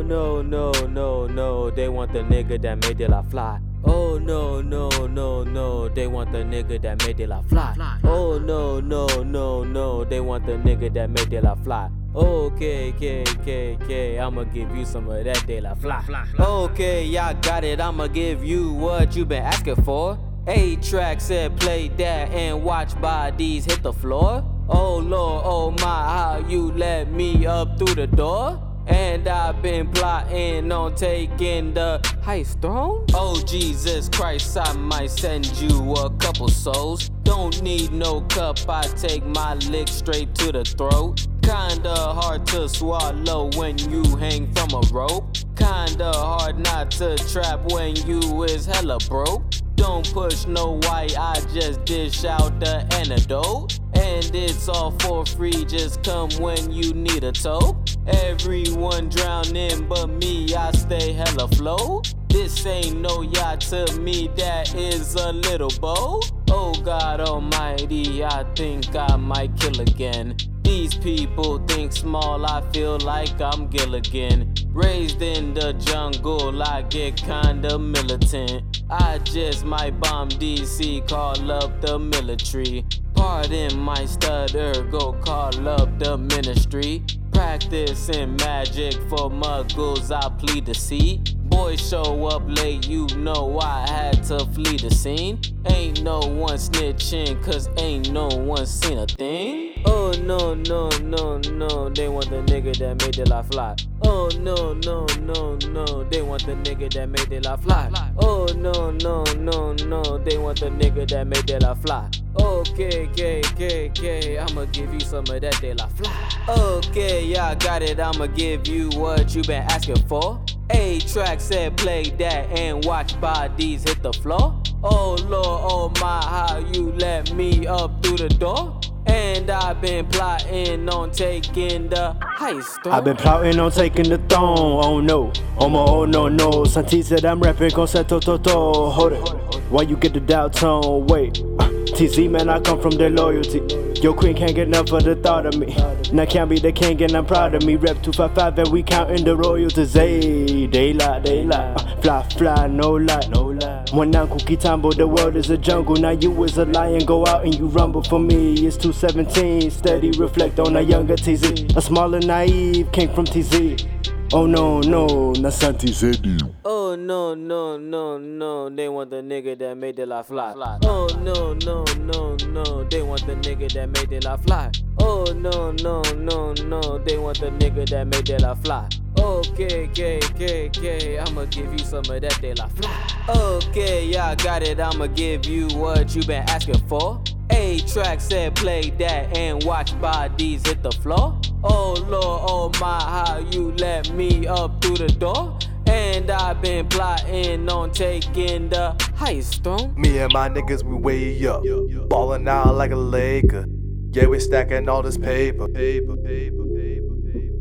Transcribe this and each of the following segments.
Oh no, no, no, no, they want the nigga that made De La fly. Oh no, no, no, no, they want the nigga that made De La fly. Oh no, no, no, no, they want the nigga that made De La fly. Okay, okay, okay, okay, I'ma give you some of that De La fly. Okay, y'all got it, I'ma give you what you been asking for. A-Track said play that and watch bodies hit the floor. Oh lord, oh my, how you let me up through the door? And I've been plotting on taking the heist throne. Oh Jesus Christ, I might send you a couple souls. Don't need no cup, I take my lick straight to the throat. Kinda hard to swallow when you hang from a rope. Kinda hard not to trap when you is hella broke. Don't push no white, I just dish out the antidote. And it's all for free, just come when you need a tow. Everyone drowning but me, I stay hella float. This ain't no yacht to me, that is a little boat. Oh God Almighty, I think I might kill again. These people think small, I feel like I'm Gilligan. Raised in the jungle, I get kinda militant. I just might bomb DC, call up the military. Pardon my stutter, go call up the ministry. Practicing magic for muggles, I plead the seat. Boys show up late, you know I had to flee the scene. Ain't no one snitching, cause ain't no one seen a thing. Oh no, no, no, no, they want the nigga that made De La fly. Oh no, no, no, no, they want the nigga that made De La fly. Oh no, no, no, no, they want the nigga that made De La fly. Okay, okay, okay, okay, I'ma give you some of that De La fly. Okay, y'all got it, I'ma give you what you been asking for. A-Track said play that and watch bodies hit the floor. Oh lord, oh my, how you let me up through the door? And I've been plotting on taking the heist. I've been plotting on taking the throne. Oh no, oh my, oh no, no. Santi said I'm rapping concept to to. Hold it. Why you get the doubt tone? Wait. Uh, TZ man, I come from the loyalty. Your queen can't get enough of the thought of me. Now can't be the king and I'm proud of me. Rep 255 and we counting the royalties. Hey, they lie, they lie. Uh, fly, fly, no lie, no lie. One now cookie tumble, the world is a jungle. Now you is a lion, go out and you rumble for me. It's 217, steady reflect on a younger TZ. A smaller naive came from TZ. Oh no, no, na Santi Zedi. Oh no, no, no, no, they want the nigga that made De La fly. Oh no, no, no, no, they want the nigga that made De La fly. Oh no, no, no, no, they want the nigga that made De La fly. Okay, okay, okay, okay, I'ma give you some of that De La fly. Okay, y'all got it, I'ma give you what you been asking for. A-Track said play that and watch bodies hit the floor. Oh lord, oh my, how you let me up through the door? And I've been plotting on taking the heist throne. Me and my niggas, we way up. Ballin' out like a Laker. Yeah, we stacking all this paper. Paper, paper, paper, paper,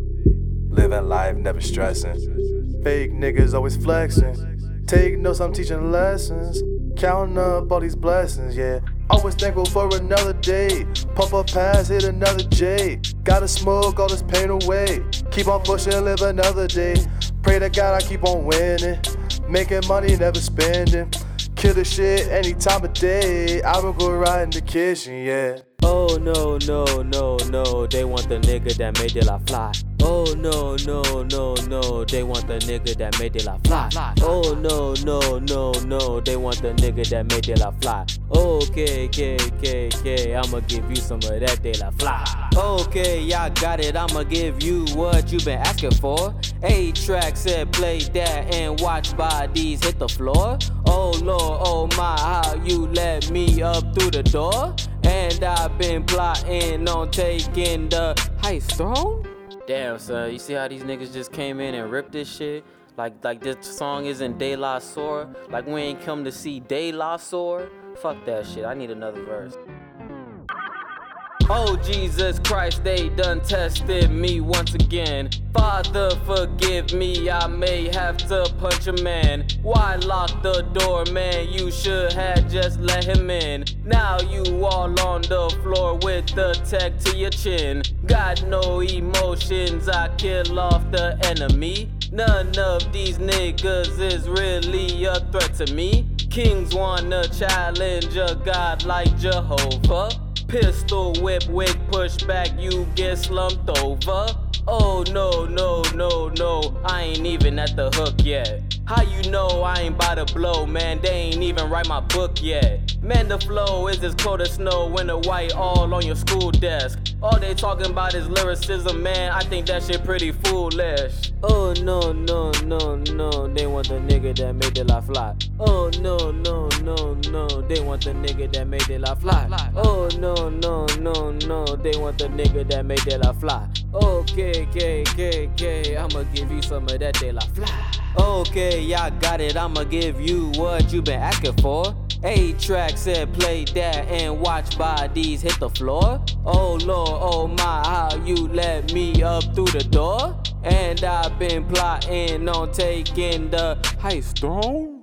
Living life, never stressing. Fake niggas always flexing. Take notes, I'm teaching lessons. Counting up all these blessings, yeah. Always thankful for another day. Pump up pass, hit another J. Gotta smoke all this pain away. Keep on pushing, live another day. Pray to God I keep on winning. Making money, never spending. Kill the shit any time of day. I will go right in the kitchen, yeah. Oh no, no, no, no, they want the nigga that made De La fly. Oh no, no, no, no, they want the nigga that made De La fly. Oh no, no, no, no, they want the nigga that made De La fly. Okay, okay, okay, okay, I'ma give you some of that De La fly. Okay, y'all got it, I'ma give you what you been asking for. A-Track said play that and watch bodies hit the floor. Oh lord, oh my, how you let me up through the door? And I've been plotting on taking the high throne. Damn, son, you see how these niggas just came in and ripped this shit? Like, like this song isn't De La Soar. Like we ain't come to see De La Soar. Fuck that shit. I need another verse. Oh Jesus Christ, they done tested me once again. Father, forgive me, I may have to punch a man. Why lock the door, man? You should have just let him in. Now you all on the floor with the tech to your chin. Got no emotions, I kill off the enemy. None of these niggas is really a threat to me. Kings wanna challenge a god like Jehovah. Pistol whip, wig push back, you get slumped over. Oh no, no, no, no, I ain't even at the hook yet. How you know I ain't by to blow, man? They ain't even write my book yet. Man, the flow is as cold as snow when the white all on your school desk. All they talking about is lyricism, man. I think that shit pretty foolish. Oh no, no, no, no, they want the nigga that made their life fly. Oh no, no, no, no, they want the nigga that made their life fly. Oh no, no, no, no, they want the nigga that made their life fly. Okay, okay, okay, okay, I'ma give you some of that de la fly. Okay, y'all got it, I'ma give you what you been asking for. A-Track said play that and watch bodies hit the floor. Oh lord, oh my, how you let me up through the door? And I've been plotting on taking the high throne.